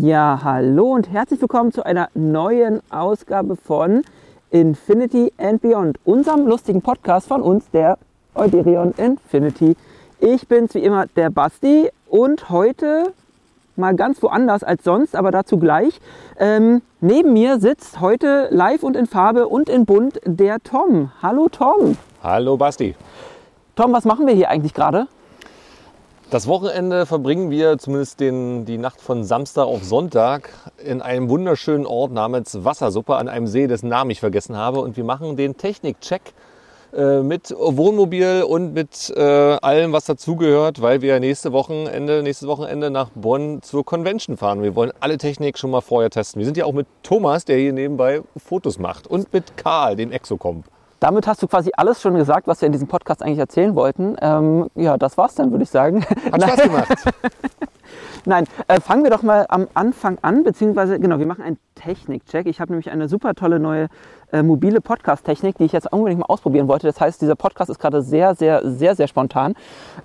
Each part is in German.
Ja, hallo und herzlich willkommen zu einer neuen Ausgabe von Infinity and Beyond, unserem lustigen Podcast von uns, der Euderion Infinity. Ich bin's wie immer der Basti und heute mal ganz woanders als sonst, aber dazu gleich. Ähm, neben mir sitzt heute live und in Farbe und in Bunt der Tom. Hallo Tom. Hallo Basti. Tom, was machen wir hier eigentlich gerade? Das Wochenende verbringen wir, zumindest den, die Nacht von Samstag auf Sonntag, in einem wunderschönen Ort namens Wassersuppe an einem See, dessen Namen ich vergessen habe. Und wir machen den Technikcheck äh, mit Wohnmobil und mit äh, allem, was dazugehört, weil wir nächste Wochenende, nächstes Wochenende nach Bonn zur Convention fahren. Wir wollen alle Technik schon mal vorher testen. Wir sind ja auch mit Thomas, der hier nebenbei Fotos macht, und mit Karl, dem Exocomp. Damit hast du quasi alles schon gesagt, was wir in diesem Podcast eigentlich erzählen wollten. Ähm, ja, das war's dann, würde ich sagen. Hat Spaß gemacht. Nein, äh, fangen wir doch mal am Anfang an, beziehungsweise, genau, wir machen einen Technikcheck. Ich habe nämlich eine super tolle neue äh, mobile Podcast-Technik, die ich jetzt unbedingt mal ausprobieren wollte. Das heißt, dieser Podcast ist gerade sehr, sehr, sehr, sehr spontan.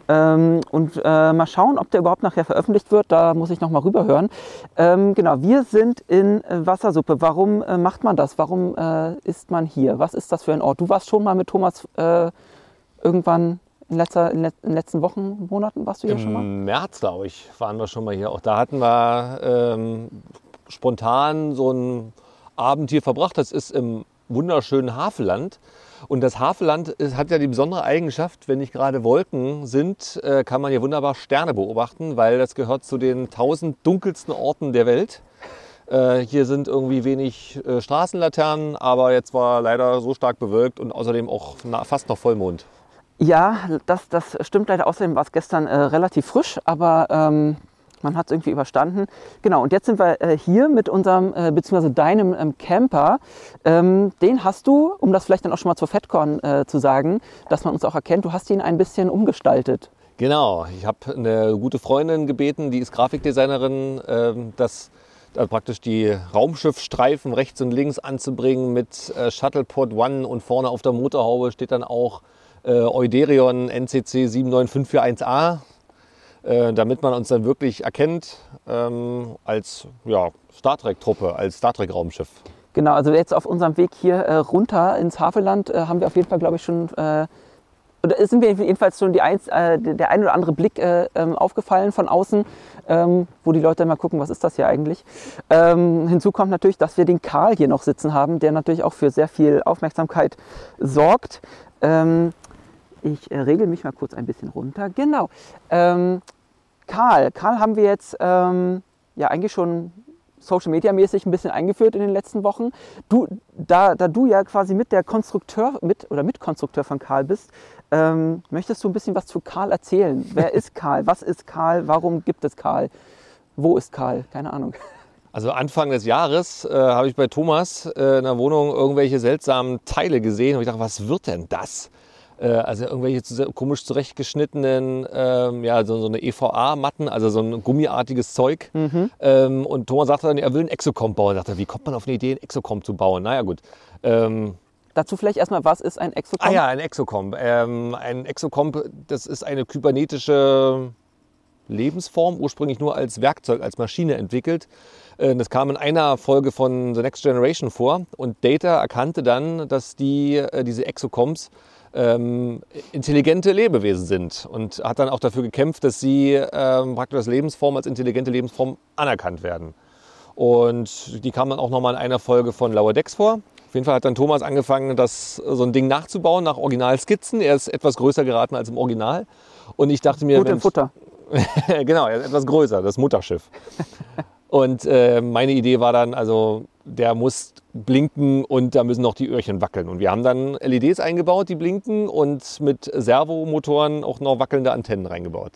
Ähm, und äh, mal schauen, ob der überhaupt nachher veröffentlicht wird. Da muss ich noch mal rüberhören. Ähm, genau, wir sind in äh, Wassersuppe. Warum äh, macht man das? Warum äh, ist man hier? Was ist das für ein Ort? Du warst schon mal mit Thomas äh, irgendwann in, letzter, in, let, in, den letzten Wochen, Monaten warst du hier Im schon mal? Im März, glaube ich, waren wir schon mal hier. Auch da hatten wir ähm, spontan so ein Abend hier verbracht. Das ist im wunderschönen Havelland. Und das Havelland hat ja die besondere Eigenschaft, wenn nicht gerade Wolken sind, äh, kann man hier wunderbar Sterne beobachten, weil das gehört zu den tausend dunkelsten Orten der Welt. Äh, hier sind irgendwie wenig äh, Straßenlaternen, aber jetzt war leider so stark bewölkt und außerdem auch fast noch Vollmond. Ja, das, das stimmt leider. Außerdem war es gestern äh, relativ frisch, aber ähm, man hat es irgendwie überstanden. Genau, und jetzt sind wir äh, hier mit unserem, äh, beziehungsweise deinem ähm, Camper. Ähm, den hast du, um das vielleicht dann auch schon mal zur FedCon äh, zu sagen, dass man uns auch erkennt, du hast ihn ein bisschen umgestaltet. Genau, ich habe eine gute Freundin gebeten, die ist Grafikdesignerin, ähm, das also praktisch die Raumschiffstreifen rechts und links anzubringen mit äh, Shuttlepod One und vorne auf der Motorhaube steht dann auch äh, Euderion NCC 79541A, äh, damit man uns dann wirklich erkennt ähm, als ja, Star Trek-Truppe, als Star Trek-Raumschiff. Genau, also jetzt auf unserem Weg hier äh, runter ins Havelland äh, haben wir auf jeden Fall, glaube ich, schon äh, oder sind mir jedenfalls schon eins, äh, der ein oder andere Blick äh, ähm, aufgefallen von außen, ähm, wo die Leute mal gucken, was ist das hier eigentlich. Ähm, hinzu kommt natürlich, dass wir den Karl hier noch sitzen haben, der natürlich auch für sehr viel Aufmerksamkeit sorgt. Ähm, ich äh, regel mich mal kurz ein bisschen runter. Genau. Ähm, Karl. Karl haben wir jetzt ähm, ja eigentlich schon Social Media mäßig ein bisschen eingeführt in den letzten Wochen. Du, da, da du ja quasi mit der Konstrukteur mit oder Mitkonstrukteur von Karl bist, ähm, möchtest du ein bisschen was zu Karl erzählen? Wer ist Karl? Was ist Karl? Warum gibt es Karl? Wo ist Karl? Keine Ahnung. Also Anfang des Jahres äh, habe ich bei Thomas äh, in der Wohnung irgendwelche seltsamen Teile gesehen und ich dachte, was wird denn das? Äh, also irgendwelche komisch zurechtgeschnittenen, ähm, ja, so, so eine EVA-Matten, also so ein gummiartiges Zeug. Mhm. Ähm, und Thomas sagte dann, er will einen Exocomp bauen. Ich dachte, wie kommt man auf eine Idee, einen Exocomp zu bauen? Naja, gut. Ähm, Dazu vielleicht erstmal, was ist ein Exocomp? Ah ja, ein Exocomp. Ähm, ein Exocomp, das ist eine kybernetische Lebensform, ursprünglich nur als Werkzeug, als Maschine entwickelt. Äh, das kam in einer Folge von The Next Generation vor und Data erkannte dann, dass die, äh, diese Exocomps ähm, intelligente Lebewesen sind und hat dann auch dafür gekämpft, dass sie ähm, praktisch als Lebensform, als intelligente Lebensform anerkannt werden. Und die kam dann auch nochmal in einer Folge von Lower Decks vor. Auf jeden Fall hat dann Thomas angefangen, das, so ein Ding nachzubauen nach Originalskizzen. Er ist etwas größer geraten als im Original. Und ich dachte mir... Gut im Futter. genau, er ist etwas größer, das Mutterschiff. Und äh, meine Idee war dann, also der muss blinken und da müssen noch die Öhrchen wackeln. Und wir haben dann LEDs eingebaut, die blinken und mit Servomotoren auch noch wackelnde Antennen reingebaut.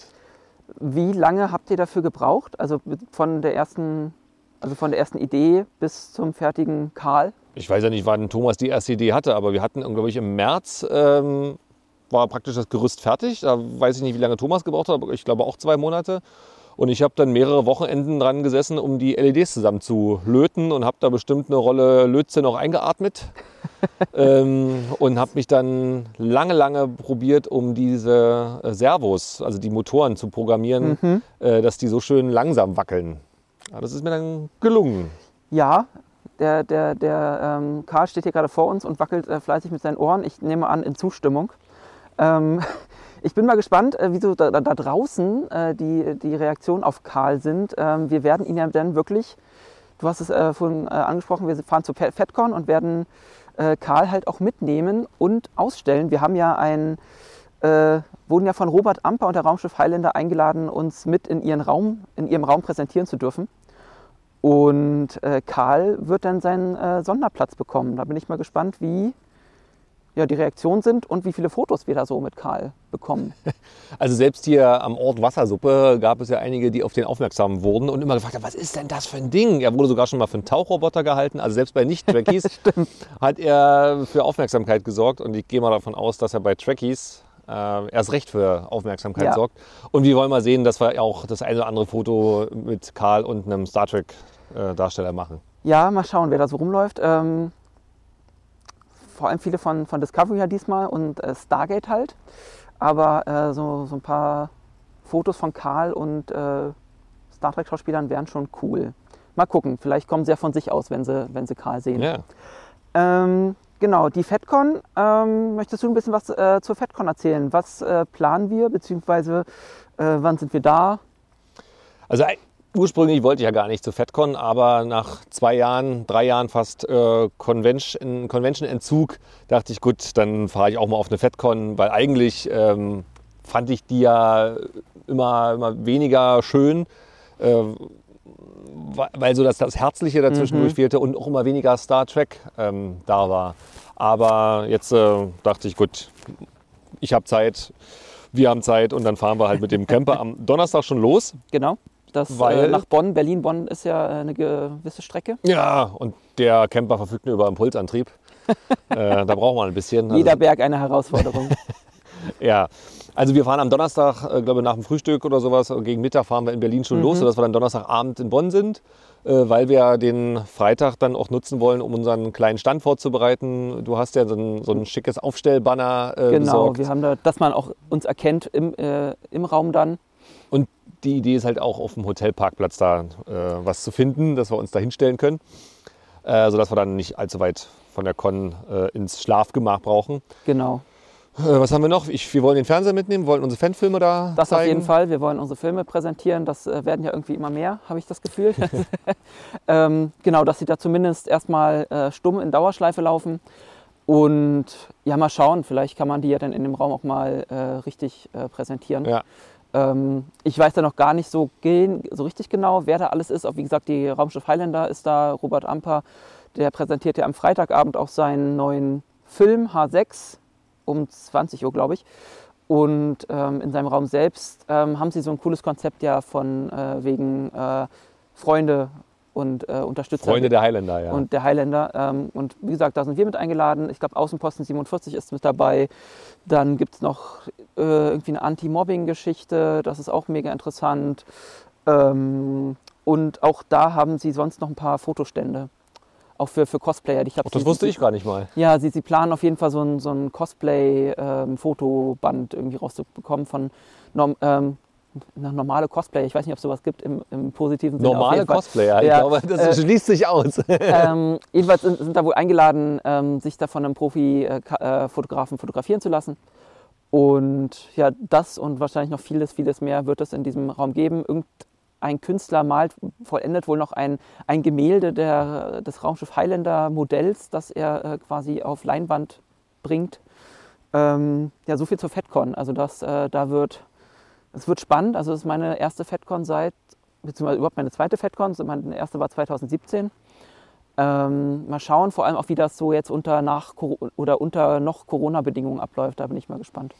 Wie lange habt ihr dafür gebraucht? Also von der ersten, also von der ersten Idee bis zum fertigen Karl? Ich weiß ja nicht, wann Thomas die erste Idee hatte, aber wir hatten, glaube ich, im März ähm, war praktisch das Gerüst fertig. Da weiß ich nicht, wie lange Thomas gebraucht hat, aber ich glaube auch zwei Monate. Und ich habe dann mehrere Wochenenden dran gesessen, um die LEDs zusammen zu löten und habe da bestimmt eine Rolle Lötze noch eingeatmet. ähm, und habe mich dann lange, lange probiert, um diese äh, Servos, also die Motoren zu programmieren, mhm. äh, dass die so schön langsam wackeln. Aber das ist mir dann gelungen. Ja, der, der, der ähm, Karl steht hier gerade vor uns und wackelt äh, fleißig mit seinen Ohren. Ich nehme an, in Zustimmung. Ähm, ich bin mal gespannt, äh, wie so da, da, draußen äh, die, die Reaktionen auf Karl sind. Ähm, wir werden ihn ja dann wirklich, du hast es äh, vorhin äh, angesprochen, wir fahren zu Fe- FedCon und werden äh, Karl halt auch mitnehmen und ausstellen. Wir haben ja ein, äh, wurden ja von Robert Amper und der Raumschiff Highlander eingeladen, uns mit in, ihren Raum, in ihrem Raum präsentieren zu dürfen. Und Karl wird dann seinen Sonderplatz bekommen. Da bin ich mal gespannt, wie ja, die Reaktionen sind und wie viele Fotos wir da so mit Karl bekommen. Also selbst hier am Ort Wassersuppe gab es ja einige, die auf den aufmerksam wurden und immer gefragt haben, was ist denn das für ein Ding? Er wurde sogar schon mal für einen Tauchroboter gehalten. Also selbst bei Nicht-Trekkies hat er für Aufmerksamkeit gesorgt. Und ich gehe mal davon aus, dass er bei Trekkies äh, erst recht für Aufmerksamkeit Ja. sorgt. Und wir wollen mal sehen, dass wir auch das eine oder andere Foto mit Karl und einem Star Trek-Darsteller machen. Ja, mal schauen, wer da so rumläuft. Ähm, vor allem viele von, von Discovery ja diesmal und äh, Stargate halt. Aber äh, so, so ein paar Fotos von Karl und äh, Star Trek-Schauspielern wären schon cool. Mal gucken, vielleicht kommen sie ja von sich aus, wenn sie, wenn sie Karl sehen. Ja. Ähm, genau, die FedCon. Ähm, möchtest du ein bisschen was äh, zur FedCon erzählen? Was äh, planen wir, beziehungsweise äh, wann sind wir da? Also ursprünglich wollte ich ja gar nicht zu FedCon, aber nach zwei Jahren, drei Jahren fast äh, Convention, Convention-Entzug dachte ich, gut, dann fahre ich auch mal auf eine FedCon, weil eigentlich ähm, fand ich die ja immer, immer weniger schön, äh, weil so das, das Herzliche dazwischendurch fehlte und auch immer weniger Star Trek ähm, da war. Aber jetzt äh, dachte ich, gut, ich habe Zeit, wir haben Zeit und dann fahren wir halt mit dem Camper am Donnerstag schon los. Genau. Das Weil- äh, nach Bonn, Berlin-Bonn ist ja äh, eine gewisse Strecke. Ja, und der Camper verfügt nur über Impulsantrieb. äh, da braucht man ein bisschen. Jeder Also, Berg eine Herausforderung. ja. Also wir fahren am Donnerstag, äh, glaube nach dem Frühstück oder sowas, äh, gegen Mittag fahren wir in Berlin schon los, sodass wir dann Donnerstagabend in Bonn sind, äh, weil wir den Freitag dann auch nutzen wollen, um unseren kleinen Stand vorzubereiten. Du hast ja so ein, so ein schickes Aufstellbanner äh, genau, besorgt. wir haben da, dass man auch uns erkennt im, äh, im Raum dann. Und die Idee ist halt auch auf dem Hotelparkplatz da äh, was zu finden, dass wir uns da hinstellen können, äh, sodass wir dann nicht allzu weit von der Con äh, ins Schlafgemach brauchen. Genau. Äh, was haben wir noch? Ich, wir wollen den Fernseher mitnehmen, wollen unsere Fanfilme da Das zeigen. auf jeden Fall. Wir wollen unsere Filme präsentieren. Das äh, werden ja irgendwie immer mehr, habe ich das Gefühl. ähm, genau, dass sie da zumindest erstmal äh, stumm in Dauerschleife laufen. Und ja, mal schauen. Vielleicht kann man die ja dann in dem Raum auch mal äh, richtig äh, präsentieren. Ja. Ähm, ich weiß da noch gar nicht so, gen- so richtig genau, wer da alles ist. Auch wie gesagt, die Raumschiff Highlander ist da, Robert Amper, der präsentiert ja am Freitagabend auch seinen neuen Film H6 um 20 Uhr, glaube ich. Und ähm, in seinem Raum selbst ähm, haben sie so ein cooles Konzept ja von äh, wegen äh, Freunde und äh, Unterstützer. Freunde der Highlander, ja. Und der Highlander. Ähm, und wie gesagt, da sind wir mit eingeladen. Ich glaube, Außenposten 47 ist mit dabei. Dann gibt es noch äh, irgendwie eine Anti-Mobbing-Geschichte. Das ist auch mega interessant. Ähm, und auch da haben sie sonst noch ein paar Fotostände. Auch für, für Cosplayer. Ich glaub, Ach, das sie- wusste sie- ich gar nicht mal. Ja, sie, sie planen auf jeden Fall so ein, so ein Cosplay-Fotoband irgendwie rauszubekommen von norm, ähm, normale Cosplayer. Ich weiß nicht, ob es sowas gibt im, im positiven Sinne. Normale. Cosplayer, ich Ja, glaube, das äh, schließt sich aus. ähm, jedenfalls sind, sind da wohl eingeladen, ähm, sich da von einem Profi-Fotografen fotografieren zu lassen. Und ja, das und wahrscheinlich noch vieles, vieles mehr wird es in diesem Raum geben. Irgendein Künstler malt, vollendet wohl noch ein, ein Gemälde der, des Raumschiff Highlander Modells, das er äh, quasi auf Leinwand bringt. Ähm, ja, so viel zur FedCon. Also das, äh, da wird, es wird spannend. Also das ist meine erste FedCon seit, beziehungsweise überhaupt meine zweite FedCon. Meine erste war 2017. Ähm, mal schauen, vor allem auch wie das so jetzt unter nach oder unter noch Corona-Bedingungen abläuft. Da bin ich mal gespannt.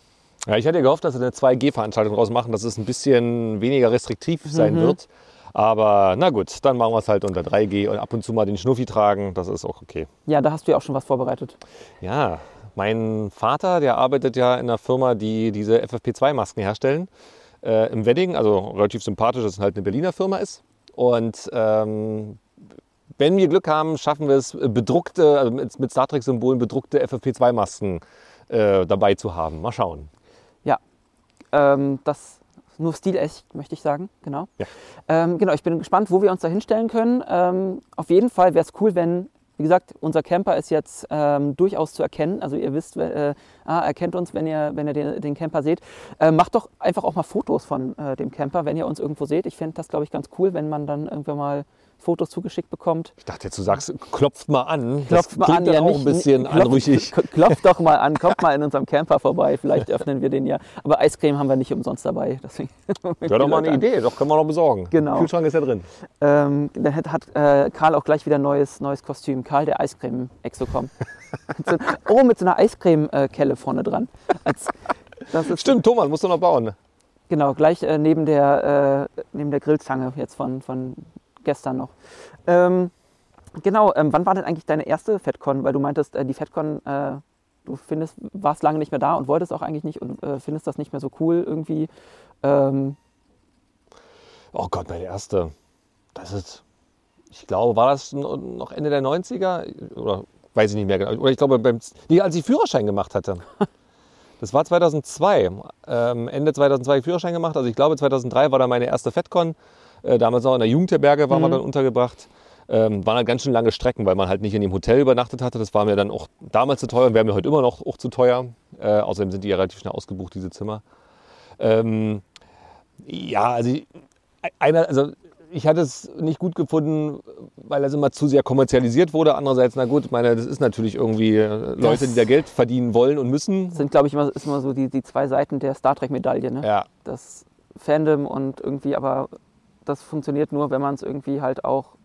Ja, ich hatte gehofft, dass sie eine 2G-Veranstaltung draus machen, dass es ein bisschen weniger restriktiv sein Mhm. wird. Aber na gut, dann machen wir es halt unter 3G und ab und zu mal den Schnuffi tragen, das ist auch okay. Ja, da hast du ja auch schon was vorbereitet. Ja, mein Vater, der arbeitet ja in einer Firma, die diese FFP2-Masken herstellen. Äh, Im Wedding, also relativ sympathisch, dass es halt eine Berliner Firma ist. Und ähm, wenn wir Glück haben, schaffen wir es, bedruckte, also mit, mit Star Trek-Symbolen bedruckte FFP2-Masken äh, dabei zu haben. Mal schauen. Ja, ähm, das nur stilecht, möchte ich sagen. Genau. Ja. Ähm, genau, ich bin gespannt, wo wir uns da hinstellen können. Ähm, auf jeden Fall wäre es cool, wenn, wie gesagt, unser Camper ist jetzt ähm, durchaus zu erkennen. Also ihr wisst, äh, ah, erkennt uns, wenn ihr, wenn ihr den, den Camper seht. Äh, macht doch einfach auch mal Fotos von äh, dem Camper, wenn ihr uns irgendwo seht. Ich fände das, glaube ich, ganz cool, wenn man dann irgendwann mal Fotos zugeschickt bekommt. Ich dachte jetzt, du sagst, klopft mal an. Klopft das mal an, ja, auch nicht, ein bisschen klopft, anrüchig. Klopft doch mal an, kommt mal in unserem Camper vorbei. Vielleicht öffnen wir den ja. Aber Eiscreme haben wir nicht umsonst dabei. Deswegen Wäre doch mal eine Idee, doch können wir noch besorgen. Genau. Kühlschrank ist ja drin. Ähm, dann hat, hat äh, Karl auch gleich wieder ein neues, neues Kostüm. Karl, der Eiscreme-Exokom. So- oh, mit so einer Eiscreme-Kelle vorne dran. Als, Stimmt, Thomas, musst du noch bauen. Genau, gleich äh, neben, der, äh, neben der Grillzange jetzt von, von gestern noch. Ähm, genau, ähm, wann war denn eigentlich deine erste FedCon? Weil du meintest, äh, die FedCon, äh, du findest, warst lange nicht mehr da und wolltest auch eigentlich nicht und äh, findest das nicht mehr so cool irgendwie. Ähm, Oh Gott, meine erste. Das ist, ich glaube, war das noch Ende der 90er? Oder weiß ich nicht mehr genau. Oder ich glaube, beim, nee, als ich Führerschein gemacht hatte. Das war 2002. Ähm, Ende 2002 Führerschein gemacht. Also ich glaube, 2003 war da meine erste FedCon. Äh, damals auch in der Jugendherberge waren wir dann untergebracht. Ähm, waren halt ganz schön lange Strecken, weil man halt nicht in dem Hotel übernachtet hatte. Das war mir dann auch damals zu teuer und wäre mir heute immer noch auch zu teuer. Äh, außerdem sind die ja relativ schnell ausgebucht, diese Zimmer. Ähm, ja, also ich, einer, also ich hatte es nicht gut gefunden, weil es immer zu sehr kommerzialisiert wurde. Andererseits, na gut, meine, das ist natürlich irgendwie äh, Leute, die da Geld verdienen wollen und müssen. sind, glaube ich, immer, ist immer so die, die zwei Seiten der Star Trek-Medaille. Ne? Ja, Das Fandom und irgendwie, aber das funktioniert nur, wenn man es irgendwie halt auch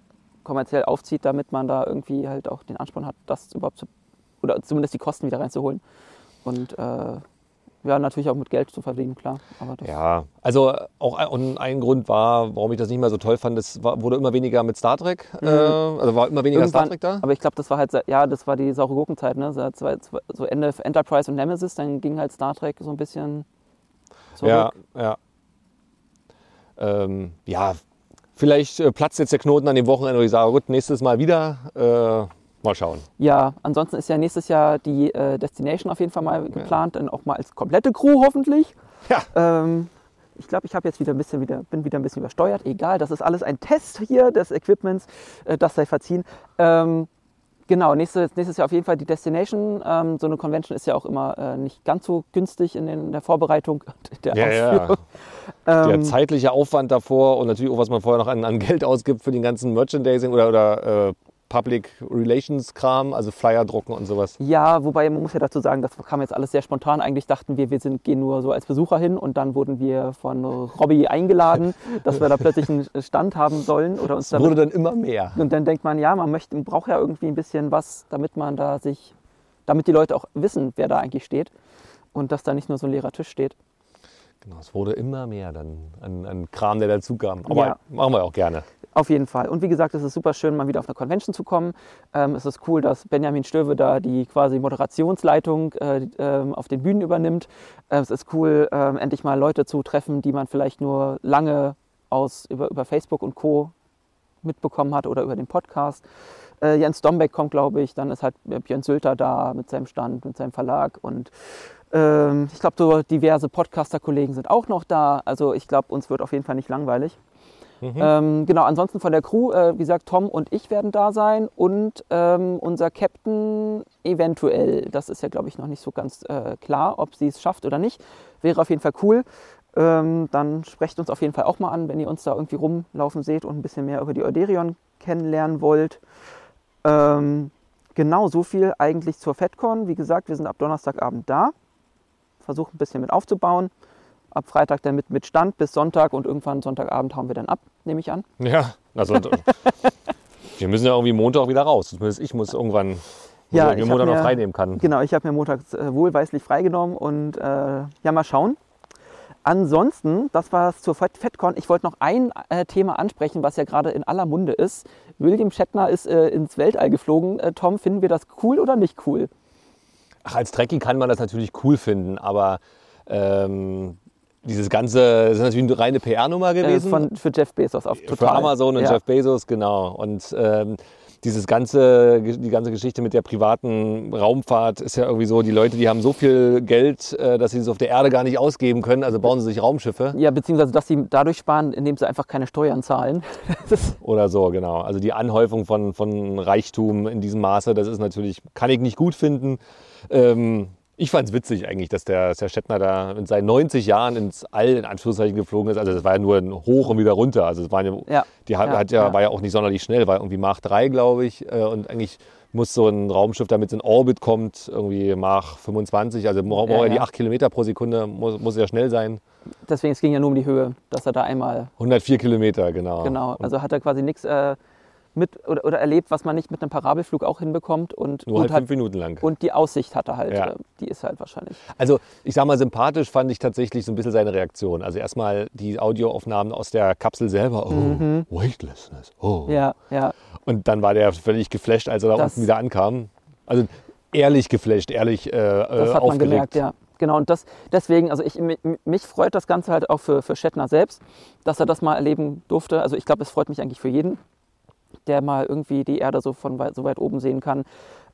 kommerziell aufzieht, damit man da irgendwie halt auch den Ansporn hat, das überhaupt zu, oder zumindest die Kosten wieder reinzuholen. Und äh, ja, natürlich auch mit Geld zu verdienen, klar. Ja. Also auch ein, und ein Grund war, warum ich das nicht mehr so toll fand, es war, wurde immer weniger mit Star Trek. Äh, also war immer weniger Star Mhm. Irgendwann- Trek da. Aber ich glaube, das war halt, ja, das war die saure Gurkenzeit, ne? So Ende Enterprise und Nemesis, dann ging halt Star Trek so ein bisschen zurück. Ja, ja. Ähm, ja, vielleicht äh, platzt jetzt der Knoten an dem Wochenende und ich sage, gut, nächstes Mal wieder. Äh, mal schauen. Ja, ansonsten ist ja nächstes Jahr die äh, Destination auf jeden Fall mal geplant, dann auch mal als komplette Crew hoffentlich. Ja. Ähm, ich glaube, ich habe jetzt wieder ein bisschen wieder, bin wieder ein bisschen übersteuert. Egal, das ist alles ein Test hier des Equipments, äh, das sei verziehen. Ähm, genau, nächstes, nächstes Jahr auf jeden Fall die Destination. Ähm, so eine Convention ist ja auch immer äh, nicht ganz so günstig in, den, in der Vorbereitung und der Ja, ja. Ausführung. Der Ähm, zeitliche Aufwand davor und natürlich auch, was man vorher noch an, an Geld ausgibt für den ganzen Merchandising oder, oder äh, Public Relations Kram, also Flyer drucken und sowas. Ja, wobei man muss ja dazu sagen, das kam jetzt alles sehr spontan. Eigentlich dachten wir, wir sind, gehen nur so als Besucher hin und dann wurden wir von Robby eingeladen, dass wir da plötzlich einen Stand haben sollen oder uns Es wurde dann immer mehr. und dann denkt man, ja, man möchte, man braucht ja irgendwie ein bisschen was, damit man da sich, damit die Leute auch wissen, wer da eigentlich steht und dass da nicht nur so ein leerer Tisch steht. Genau, es wurde immer mehr dann an, an Kram, der dazu kam. Aber Ja. machen wir auch gerne. Auf jeden Fall. Und wie gesagt, es ist super schön, mal wieder auf eine Convention zu kommen. Ähm, es ist cool, dass Benjamin Stöwe da die quasi Moderationsleitung äh, ähm, auf den Bühnen übernimmt. Äh, es ist cool, ähm, endlich mal Leute zu treffen, die man vielleicht nur lange aus, über, über Facebook und Co. mitbekommen hat oder über den Podcast. Äh, Jens Dombeck kommt, glaube ich. Dann ist halt Björn Sülter da mit seinem Stand, mit seinem Verlag. Und ähm, ich glaube, so diverse Podcaster-Kollegen sind auch noch da. Also ich glaube, uns wird auf jeden Fall nicht langweilig. Ähm, genau, ansonsten von der Crew, äh, wie gesagt, Tom und ich werden da sein und ähm, unser Captain eventuell. Das ist ja, glaube ich, noch nicht so ganz äh, klar, ob sie es schafft oder nicht. Wäre auf jeden Fall cool. Ähm, dann sprecht uns auf jeden Fall auch mal an, wenn ihr uns da irgendwie rumlaufen seht und ein bisschen mehr über die Euderion kennenlernen wollt. Ähm, genau, so viel eigentlich zur FedCon. Wie gesagt, wir sind ab Donnerstagabend da. Versuchen ein bisschen mit aufzubauen. Ab Freitag dann mit, mit Stand bis Sonntag und irgendwann Sonntagabend hauen wir dann ab, nehme ich an. Ja, also wir müssen ja irgendwie Montag wieder raus. Zumindest ich muss irgendwann, Ja, ich Montag noch mir- frei nehmen kann. Genau, ich habe mir montags äh, wohlweislich freigenommen und äh, ja, mal schauen. Ansonsten, das war es zur Fed- FedCon. Ich wollte noch ein äh, Thema ansprechen, was ja gerade in aller Munde ist. William Shatner ist äh, ins Weltall geflogen. Äh, Tom, finden wir das cool oder nicht cool? Ach, als Trekkie kann man das natürlich cool finden, aber ähm, dieses Ganze das ist natürlich eine reine PR-Nummer Äh, gewesen. von, für Jeff Bezos auf total. Für Amazon und ja. Jeff Bezos, genau. Und ähm, dieses ganze, die ganze Geschichte mit der privaten Raumfahrt ist ja irgendwie so, die Leute, die haben so viel Geld, äh, dass sie es auf der Erde gar nicht ausgeben können, also bauen sie sich Raumschiffe. Ja, beziehungsweise dass sie dadurch sparen, indem sie einfach keine Steuern zahlen. Oder so, genau. Also die Anhäufung von, von Reichtum in diesem Maße, das ist natürlich, kann ich nicht gut finden. Ähm, ich fand es witzig eigentlich, dass der, dass der Shatner da in seinen 90 Jahren ins All in Anführungszeichen geflogen ist. Also das war ja nur ein Hoch und wieder runter. Also es war ja, Ja, die hat, ja, hat ja, war ja auch nicht sonderlich schnell, war irgendwie Mach 3, glaube ich. äh, Und eigentlich muss so ein Raumschiff, damit es in Orbit kommt, irgendwie Mach 25, also braucht Ja, die ja. 8 Kilometer pro Sekunde, muss, muss ja schnell sein. Deswegen, es ging ja nur um die Höhe, dass er da einmal, 104 Kilometer, genau. genau, also hat er quasi nichts äh, mit oder, oder erlebt, was man nicht mit einem Parabelflug auch hinbekommt und, nur halt hat, fünf Minuten lang. und die Aussicht hat er halt, Ja. äh, die ist halt wahrscheinlich. Also ich sag mal, sympathisch fand ich tatsächlich so ein bisschen seine Reaktion. Also erstmal die Audioaufnahmen aus der Kapsel selber. Oh, Weightlessness. Oh. Mhm. Ja, ja, Und dann war der völlig geflasht, als er da Das- unten wieder ankam. Also ehrlich geflasht, ehrlich äh, das äh, hat man aufgeregt. gemerkt, ja. Genau, und das, deswegen, also ich, mi- mich freut das Ganze halt auch für, für Shatner selbst, dass er das mal erleben durfte. Also ich glaube, es freut mich eigentlich für jeden, der mal irgendwie die Erde so von weit, so weit oben sehen kann.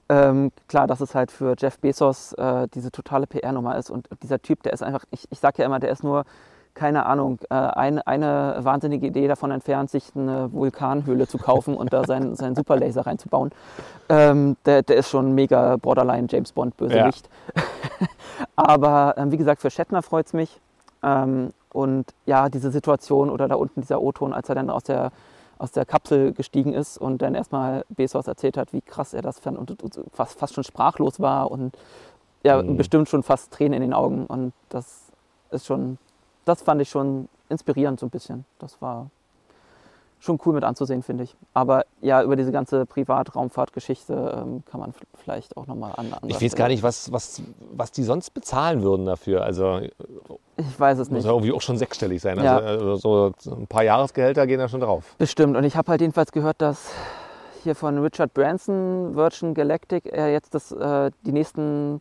Ähm, klar, dass es halt für Jeff Bezos äh, diese totale PR-Nummer ist und dieser Typ, der ist einfach, ich, ich sage ja immer, der ist nur, keine Ahnung, äh, eine, eine wahnsinnige Idee davon entfernt, sich eine Vulkanhöhle zu kaufen und da seinen, seinen Superlaser reinzubauen. Ähm, der, der ist schon mega Borderline James Bond Bösewicht. Aber ähm, wie gesagt, für Shatner freut es mich. Ähm, und ja, diese Situation oder da unten dieser O-Ton, als er dann aus der, aus der Kapsel gestiegen ist und dann erstmal Bezos erzählt hat, wie krass er das fand und, fast, fast schon sprachlos war und ja, Mhm. bestimmt schon fast Tränen in den Augen. Und das ist schon, das fand ich schon inspirierend so ein bisschen. Das war schon cool mit anzusehen, finde ich. Aber ja, über diese ganze Privatraumfahrtgeschichte ähm, kann man vielleicht auch nochmal an. Ich weiß gar nicht, was, was, was die sonst bezahlen würden dafür. Also Ich weiß es muss nicht. ja irgendwie auch schon sechsstellig sein. Ja. Also, also so ein paar Jahresgehälter gehen da schon drauf. Bestimmt. Und ich habe halt jedenfalls gehört, dass hier von Richard Branson, Virgin Galactic, er jetzt das, äh, die nächsten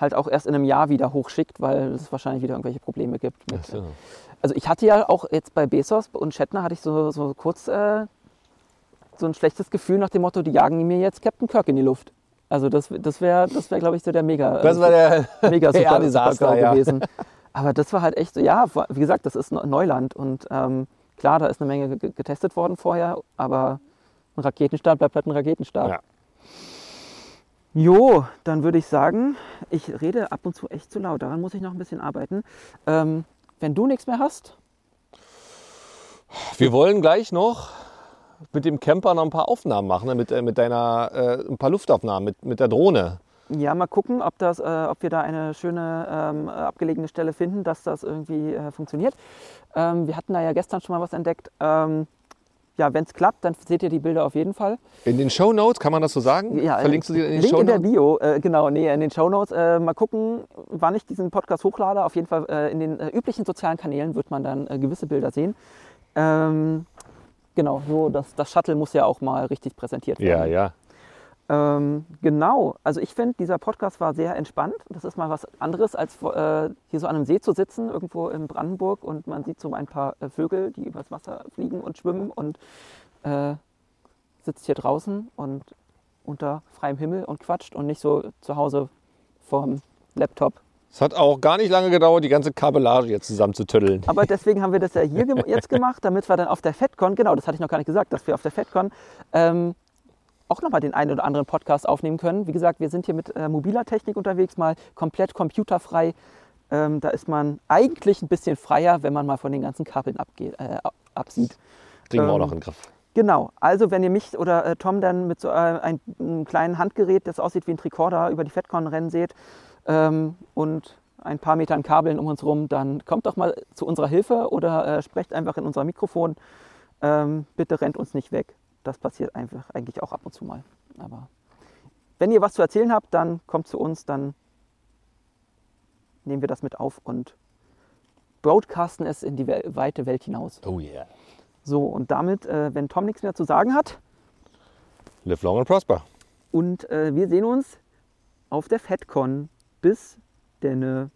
halt auch erst in einem Jahr wieder hochschickt, weil es wahrscheinlich wieder irgendwelche Probleme gibt. Mit, so. Also ich hatte ja auch jetzt bei Bezos und Shatner hatte ich so, so kurz äh, so ein schlechtes Gefühl nach dem Motto, die jagen mir jetzt Captain Kirk in die Luft. Also das, das wäre, das wär, glaube ich, so der mega, Das war der mega super, PR-Desaster, super ja. gewesen. Aber das war halt echt so, ja, wie gesagt, das ist Neuland und ähm, klar, da ist eine Menge ge- getestet worden vorher, aber ein Raketenstart bleibt halt ein Raketenstart. Ja. Jo, dann würde ich sagen, ich rede ab und zu echt zu laut, daran muss ich noch ein bisschen arbeiten. Ähm, wenn du nichts mehr hast, Wir wollen gleich noch mit dem Camper noch ein paar Aufnahmen machen, ne? mit, äh, mit deiner, äh, ein paar Luftaufnahmen, mit, mit der Drohne. Ja, mal gucken, ob, das, äh, ob wir da eine schöne ähm, abgelegene Stelle finden, dass das irgendwie äh, funktioniert. Ähm, wir hatten da ja gestern schon mal was entdeckt. Ähm, ja, wenn es klappt, dann seht ihr die Bilder auf jeden Fall. In den Show Notes, kann man das so sagen? Ja, Verlinkst du die in den Link Show in der Notes? Bio, äh, genau, nee, in den Shownotes. Äh, mal gucken, wann ich diesen Podcast hochlade. Auf jeden Fall äh, in den äh, üblichen sozialen Kanälen wird man dann äh, gewisse Bilder sehen. Ähm, genau, so das, das Shuttle muss ja auch mal richtig präsentiert werden. Ja, ja. Ähm, genau, also ich finde, dieser Podcast war sehr entspannt. Das ist mal was anderes, als äh, hier so an einem See zu sitzen, irgendwo in Brandenburg und man sieht so ein paar äh, Vögel, die übers Wasser fliegen und schwimmen und äh, sitzt hier draußen und unter freiem Himmel und quatscht und nicht so zu Hause vorm Laptop. Es hat auch gar nicht lange gedauert, die ganze Kabellage jetzt zusammenzutüddeln. Aber deswegen haben wir das ja hier jetzt gemacht, damit wir dann auf der FedCon, genau, das hatte ich noch gar nicht gesagt, dass wir auf der FedCon ähm, auch nochmal den einen oder anderen Podcast aufnehmen können. Wie gesagt, wir sind hier mit äh, mobiler Technik unterwegs, mal komplett computerfrei. Ähm, da ist man eigentlich ein bisschen freier, wenn man mal von den ganzen Kabeln abgeht, äh, ab- absieht. Kriegen wir auch ähm, noch in den Griff. Genau, also wenn ihr mich oder äh, Tom dann mit so äh, ein, einem kleinen Handgerät, das aussieht wie ein Tricorder, über die FedCon rennen seht ähm, und ein paar Metern Kabeln um uns rum, dann kommt doch mal zu unserer Hilfe oder äh, sprecht einfach in unser Mikrofon. Ähm, bitte rennt uns nicht weg. Das passiert einfach eigentlich auch ab und zu mal. Aber wenn ihr was zu erzählen habt, dann kommt zu uns, dann nehmen wir das mit auf und broadcasten es in die weite Welt hinaus. Oh yeah. So, und damit, äh, wenn Tom nichts mehr zu sagen hat, Live long and prosper. und äh, wir sehen uns auf der FedCon. Bis denne.